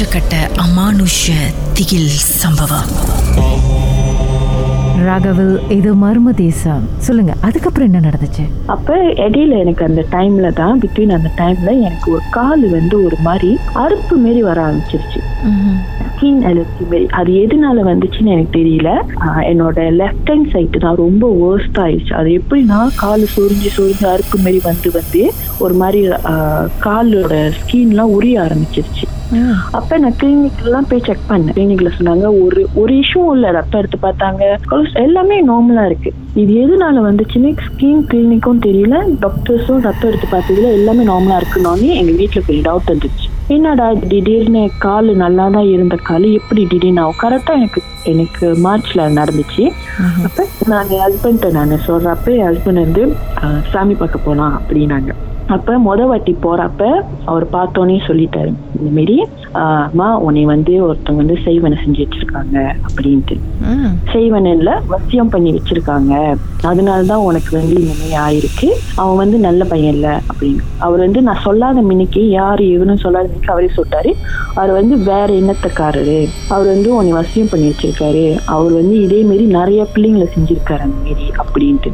உச்சக்கட்ட அமானுஷ்ய திகில் சம்பவம். ராகவில் இது மர்ம தேசம். சொல்லுங்க அதுக்கப்புறம் என்ன நடந்துச்சு? அப்ப இடையில எனக்கு அந்த டைம்ல தான் பிட்வீன் அந்த டைம்ல எனக்கு ஒரு கால் வந்து ஒரு மாதிரி அறுப்பு மாரி வர ஆரம்பிச்சிருச்சு. ஸ்கின் அலர்ஜி மாரி. அது எதனால வந்துச்சுன்னு எனக்கு தெரியல. என்னோட லெஃப்ட் ஹேண்ட் சைடு தான் ரொம்ப வேர்ஸ்ட் ஆயிடுச்சு. அது எப்படின்னா கால் சொரிஞ்சு சொரிஞ்சு அறுப்பு மாரி வந்து வந்து ஒரு மாதிரி காலோட ஸ்கின்லாம் உரிய ஆரம்பிச்சிருச்சு. அப்ப நான் கிளினிக் எல்லாம் போய் செக் பண்ணேன். கிளினிக்ல சொன்னாங்க ஒரு ஒரு இஷ்யூ இல்ல. ரத்தம் எடுத்து பார்த்தாங்க. எல்லாமே நார்மலா இருக்கு. இது எதனால வந்துச்சுன்னு ஸ்கின் கிளினிக்கும் தெரியல டாக்டர்ஸும் ரத்தம் எடுத்து பார்த்ததுல எல்லாமே நார்மலா இருக்குன்னு எங்க வீட்டுல பெரிய டவுட் வந்துச்சு. என்னடா திடீர்னு கால் நல்லா தான் இருந்த கால் எப்படி திடீர்னு ஆகும்? கரெக்டா எனக்கு எனக்கு மார்ச்ல நடந்துச்சு. அப்ப நான் என் ஹஸ்பண்ட்ட நான் சொல்றப்ப என் ஹஸ்பண்ட் வந்து சாமி பார்க்க போலாம் அப்படின்னாங்க. அப்போ முத வாட்டி போகிறப்ப அவர் பார்த்தோன்னே சொல்லிட்டாரு. இந்த மாரி அம்மா உன்னை வந்து ஒருத்தவங்க வந்து செய்வனை செஞ்சு வச்சிருக்காங்க அப்படின்ட்டு. செய்வனில் வசியம் பண்ணி வச்சிருக்காங்க. அதனாலதான் உனக்கு வந்து இந்த மாதிரி ஆயிருக்கு. அவன் வந்து நல்ல பையன் இல்ல அப்படின்னு. அவர் வந்து நான் சொல்லாத மின்னிக்கு யாரு எவனும் சொல்லாத மின்னிக்கு அவரே சொல்லிட்டாரு. அவர் வந்து வேற இனத்தக்காரரு. அவர் வந்து உன்னை வசியம் பண்ணி வச்சிருக்காரு. அவர் வந்து இதே மாரி நிறைய பிள்ளைங்களை செஞ்சிருக்காரு அந்த மாரி அப்படின்ட்டு.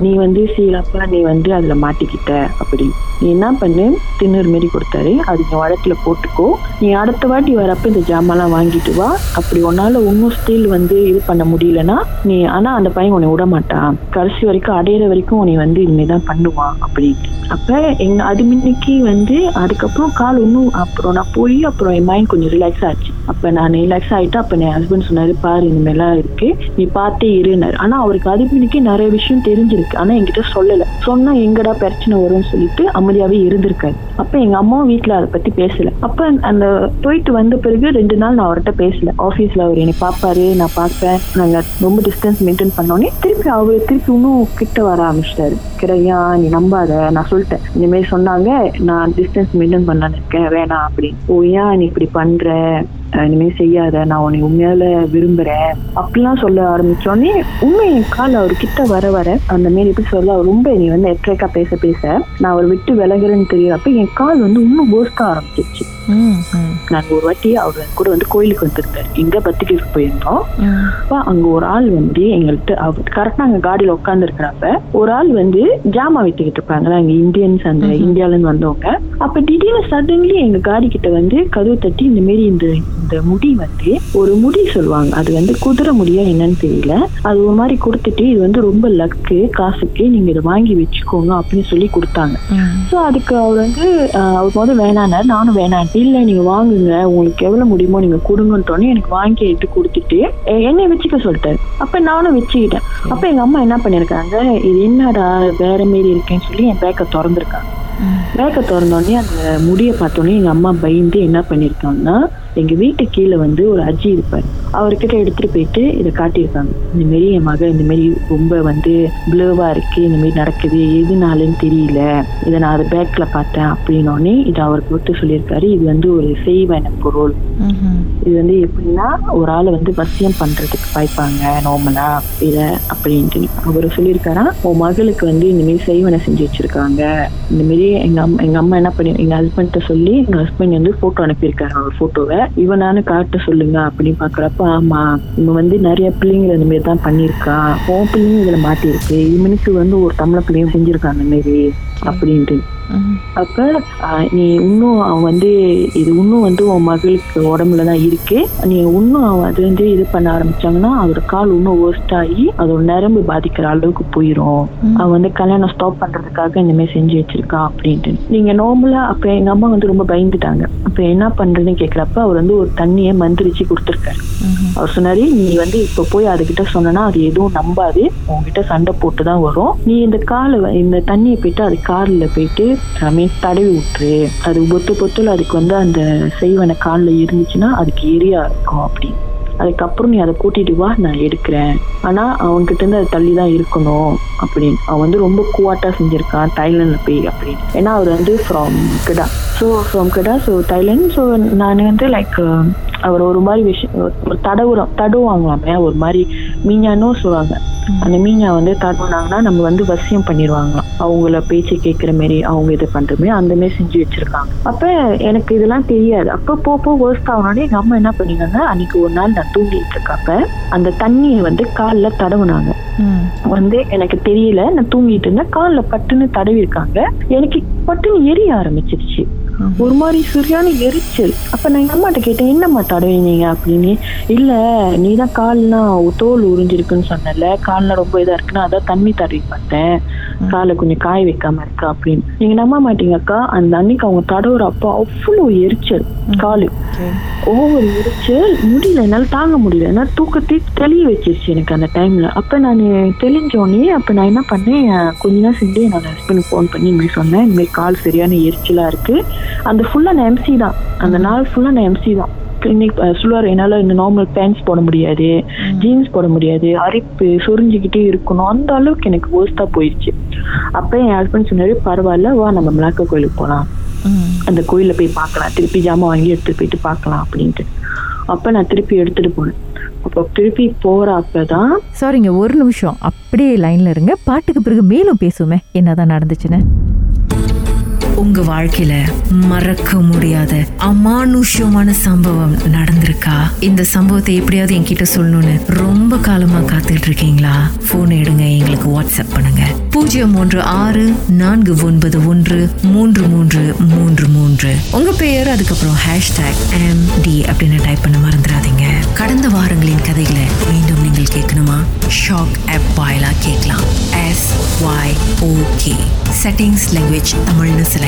நீ வந்து சீலப்பா நீ வந்து அதுல மாட்டிக்கிட்ட அப்படி நீ என்ன பண்ணு? திண்ணூறு மாரி கொடுத்தாரு. அது நீ வழக்குல போட்டுக்கோ. நீ அடுத்த வாட்டி வரப்ப இந்த ஜாமான்லாம் வாங்கிட்டு வா. அப்படி உன்னால இன்னும் ஸ்டில் வந்து இது பண்ண முடியலன்னா நீ ஆனா அந்த பையன் உன்னை விட மாட்டான். கடைசி வரைக்கும் அடையிற வரைக்கும் உன்னை வந்து இனிமேதான் பண்ணுவான் அப்படின்ட்டு அப்ப எங்க அது முன்னைக்கு வந்து அதுக்கப்புறம் கால் இன்னும் அப்புறம் நான் போய் அப்புறம் என் மைண்ட் கொஞ்சம் ரிலாக்ஸ் ஆச்சு. அப்போ நான் ரிலாக்ஸ் ஆகிட்டு அப்போ என் ஹஸ்பண்ட் சொன்னார் பாரு இந்த மாதிரிலாம் இருக்கு. நீ பார்த்தே இருந்தார் ஆனால் அவருக்கு அது நிறைய விஷயம் தெரிஞ்சிருக்கு. ஆனால் என்கிட்ட சொல்லலை. சொன்னால் எங்கடா பிரச்சனை வரும்னு சொல்லிட்டு அமைதியாகவே இருந்திருக்காரு. அப்போ எங்கள் அம்மாவும் வீட்டில் அதை பற்றி பேசலை. அப்போ அந்த போயிட்டு வந்த பிறகு ரெண்டு நாள் நான் அவர்கிட்ட பேசல. ஆஃபீஸில் அவர் என்னை பார்ப்பாரு நான் பார்ப்பேன் நாங்கள் ரொம்ப டிஸ்டன்ஸ் மெயின்டைன் பண்ணோன்னே திருப்பி அவர் திருப்பி இன்னும் கிட்ட வர ஆரம்பிச்சிட்டாரு. கிடையா நீ நம்பாத. நான் சொல்லிட்டேன். இந்தமாரி சொன்னாங்க நான் டிஸ்டன்ஸ் மெயின்டைன் பண்ணலான்னு இருக்கேன். வேணாம் அப்படின்னு. ஓ ஏன் நீ இப்படி பண்ற? இனிமே செய்யாத நான் உன்னை உண்மையால விரும்புறேன். அப்படிலாம் சொல்ல ஆரம்பிச்சோடனே உண்மை என் கால் அவர் கிட்ட வர வர அந்த மாரி எப்படி சொல்ல அவர் ரொம்ப நீ வந்து எட்ரேக்கா பேச பேச நான் அவர் விட்டு விலகுறேன்னு தெரியறப்ப என் கால் வந்து இன்னும் போஸ்க ஆரம்பிச்சிருச்சு. நாங்க ஒரு வாட்டி அவர் கூட வந்து கோயிலுக்கு வந்திருந்தாரு. எங்க பத்திரிக்கைக்கு போயிருந்தோம். அப்ப அங்க ஒரு ஆள் வந்து எங்கள்கிட்ட அவர் கரெக்டா அங்க காடியில உட்கார்ந்து இருக்கிறப்ப ஒரு ஆள் வந்து ஜாமா வித்துக்கிட்டு இருப்பாங்களா அங்க இந்தியன்ஸ் அந்த இந்தியால இருந்து வந்தவங்க. அப்ப திடீர்னு சடன்லி எங்க காடி கிட்ட வந்து கதவு தட்டி இந்த மாரி இந்த இந்த முடி வந்து ஒரு முடி சொல்லுவாங்க. அது வந்து குதிரை முடியா என்னன்னு தெரியல. அது ஒரு மாதிரி கொடுத்துட்டு இது வந்து ரொம்ப லக்கு காசுக்கு நீங்க இதை வாங்கி வச்சுக்கோங்க அப்படின்னு சொல்லி கொடுத்தாங்க. ஸோ அதுக்கு அவர் வந்து அவர் முதல் வேணானார் நானும் வேணான் இல்லை நீங்க வாங்குங்க. உங்களுக்கு எவ்வளவு முடியுமோ நீங்க கொடுங்கன்ட்டோன்னே எனக்கு வாங்கி எடுத்து கொடுத்துட்டு என்னை வச்சுக்க சொல்லிட்டாரு. அப்ப நானும் வச்சுக்கிட்டேன். அப்ப எங்க அம்மா என்ன பண்ணிருக்காங்க இது என்னடா வேற மாரி இருக்கேன்னு சொல்லி என் பேக்கை திறந்துருக்காங்க. பேக்கை திறந்தோடனே அந்த முடியை பார்த்தோன்னே எங்க அம்மா பயந்து என்ன பண்ணிருக்காங்கன்னா எங்க வீட்டு கீழே வந்து ஒரு அஜி இருப்பார். அவர்கிட்ட எடுத்துட்டு போயிட்டு இதை காட்டியிருக்காங்க. இந்த மாரி என் மக இந்த மாரி ரொம்ப வந்து ப்ளூவா இருக்கு இந்த மாரி நடக்குது எதுனாலன்னு தெரியல இதை நான் அதை பேக்ல பார்த்தேன் அப்படின்னோடனே இதை அவருக்கு விட்டு சொல்லியிருக்காரு. இது வந்து ஒரு செய்வன பொருள் இது வந்து எப்படின்னா ஒரு ஆளை வந்து வசியம் பண்றதுக்கு பாய்ப்பாங்க நார்மலா இத அப்படின்ட்டு. அவர் சொல்லியிருக்காரா உன் மகளுக்கு வந்து இந்த மாதிரி செய்வனை செஞ்சு வச்சிருக்காங்க. இந்த மாதிரி எங்க அம்மா எங்க அம்மா என்ன பண்ணி எங்க ஹஸ்பண்ட்ட சொல்லி எங்க ஹஸ்பண்ட் வந்து போட்டோ அனுப்பியிருக்காரு அவர் போட்டோவை இவனானு காட்ட சொல்லுங்க அப்படின்னு பாக்குறப்ப ஆமா இவன் வந்து நிறைய பிள்ளைங்களை இந்த மாதிரி தான் பண்ணியிருக்கான் உன் பிள்ளைங்க இதுல மாட்டியிருக்கு. இவனுக்கு வந்து ஒரு தமிழ பிள்ளையும் செஞ்சிருக்கான் அந்த மாதிரி அப்படின்ட்டு. அப்ப நீ இன்னும் அவன் வந்து இது இன்னும் வந்து உன் மகளுக்கு உடம்புல தான் இருக்கு. நீ இன்னும் அவன் அது வந்து இது பண்ண ஆரம்பிச்சாங்கன்னா அதோட கால் இன்னும் worst ஆகி அதோட நரம்பு பாதிக்கிற அளவுக்கு போயிரும். அவன் வந்து கல்யாணம் ஸ்டாப் பண்றதுக்காக இந்த மாதிரி செஞ்சு வச்சிருக்கான் அப்படின்ட்டு. நீங்க நார்மலா அப்ப எங்க அம்மா வந்து ரொம்ப பயந்துட்டாங்க. அப்ப என்ன பண்றதுன்னு கேக்குறப்ப அவர் வந்து ஒரு தண்ணியை மந்திரிச்சு கொடுத்துருக்காரு. அவர் சொன்னாரு நீ வந்து இப்ப போய் அதுகிட்ட சொன்னா அது எதுவும் நம்பாது. உன்கிட்ட சண்டை போட்டு தான் வரும். நீ இந்த காலை இந்த தண்ணியை போயிட்டு அது காலில் போயிட்டு மீன் தடவி விட்டுரு. அது பொத்து பொத்துல அதுக்கு வந்து அந்த செய்வன காலில் இருந்துச்சுன்னா அதுக்கு எரியா இருக்கும் அப்படி. அதுக்கப்புறம் நீ அதை கூட்டிட்டு வா நான் எடுக்கிறேன். ஆனா அவன்கிட்ட இருந்து அது தள்ளி தான் இருக்கணும் அப்படின்னு. அவன் வந்து ரொம்ப கூவாட்டா செஞ்சிருக்கான் தைலண்ட்ல போய் அப்படின்னு. ஏன்னா அவர் வந்து from Kedah. So from Kedah so Thailand so நான் வந்து லைக் அவர் ஒரு மாதிரி விஷயம் ஒரு தடவுறம். தடுவாங்களாமே ஒரு மாதிரி மீஞ்சானோ சொல்லுவாங்க. அந்த மீஞ்சா வந்து தடவுனாங்கன்னா நம்ம வந்து வசியம் பண்ணிடுவாங்களாம். அவங்கள பேச்சு கேட்குற மாரி அவங்க இது பண்ற மாதிரி அந்த மாதிரி செஞ்சு வச்சிருக்காங்க. அப்ப எனக்கு இதெல்லாம் தெரியாது. அப்ப போ போ வேர்ஸ்ட் ஆகணும்னு எங்க அம்மா என்ன பண்ணினாங்க? அன்னைக்கு ஒரு நாள் நான் தூங்கிட்டு இருக்கப்ப அந்த தண்ணியை வந்து காலில் தடவுனாங்க. வந்து எனக்கு தெரியல. நான் தூங்கிட்டு இருந்தேன். காலில் பட்டுன்னு தடவி இருக்காங்க எனக்கு பட்டுன்னு எரிய ஆரம்பிச்சிருச்சு. ஒரு மாதிரி சரியான எரிச்சல். அப்ப நான் எங்க அம்மாட்ட கேட்டேன் என்னம்மா தடவினீங்க? அப்படின்னு. இல்ல நீ தான் கால்லாம் தோல் உறிஞ்சிருக்குன்னு சொன்னல கால்லாம் ரொம்ப இதா இருக்குன்னு அதான் தண்ணி தடவி பார்த்தேன். காலை கொஞ்சம் காய வைக்காம இருக்கா அப்படின்னு. நீங்க நம்ப மாட்டீங்க அக்கா அந்த அன்னைக்கு அவங்க தடவுற அப்போ அவ்வளோ எரிச்சல். காலு. ஓவர் எரிச்சல். முடியல. என்னால தாங்க முடியல. ஏன்னா தூக்கத்தை தெளிய வச்சிருச்சு எனக்கு அந்த டைம்ல அப்ப நான் தெளிஞ்சோடனே அப்ப நான் என்ன பண்ணேன்? கொஞ்ச நேரம் செஞ்சு என்னோட ஹஸ்பண்ட் ஃபோன் பண்ணி இனிமேல் சொன்னேன். இனிமேல் கால் சரியான எரிச்சலா இருக்கு. அந்த ஃபுல்லா நான் எம்சி தான். அந்த நாள் ஃபுல்லா நான் எம்சி தான். கிளினிக் சொல்லுவார் என்னால் இந்த நார்மல் பேண்ட்ஸ் போட முடியாது ஜீன்ஸ் போட முடியாது அரிப்பு சொரிஞ்சுக்கிட்டே இருக்கணும். அந்த அளவுக்கு எனக்கு வேர்ஸ்டா போயிடுச்சு அப்போ என் ஹஸ்பண்ட் சொன்னார் பரவாயில்ல வா நம்ம மிளாக்க கோயிலுக்கு போகலாம் அந்த கோயிலில் போய் பார்க்கலாம். திருப்பி ஜாமான் வாங்கி எடுத்துட்டு போயிட்டு பார்க்கலாம் அப்படின்ட்டு. அப்போ நான் திருப்பி எடுத்துட்டு போனேன். அப்போ திருப்பி போகிறப்ப அப்பதான் சாரிங்க ஒரு நிமிஷம். அப்படியே லைனில் இருங்க. பாட்டுக்கு பிறகு மேலும் பேசுவோமே. என்னதான் நடந்துச்சுன்னு. உங்க வாழ்க்கையில மறக்க முடியாத அமானுஷ்யமான சம்பவம் நடந்திருக்கா? இந்த சம்பவத்தை எப்படியாவது என்கிட்ட சொல்லணும்னு ரொம்ப காலமா காத்துட்டு இருக்கீங்களா போன் எடுங்க எங்களுக்கு வாட்ஸ்அப் பண்ணுங்க. பூஜ்ஜியம் மூன்று ஆறு நான்கு ஒன்பது ஒன்று மூன்று மூன்று மூன்று மூன்று. உங்க பெயர் அதுக்கப்புறம் ஹேஷ்டாக் எம் டி அப்படின்னு டைப் பண்ண மறந்துடாதீங்க. கடந்த வாரங்களின் கதைகளை மீண்டும் நீங்கள் கேட்கணுமா? ஷாக் ஆப் வாயிலா கேட்கலாம். S Y okay settings language தமிழ்னு செலக்ட்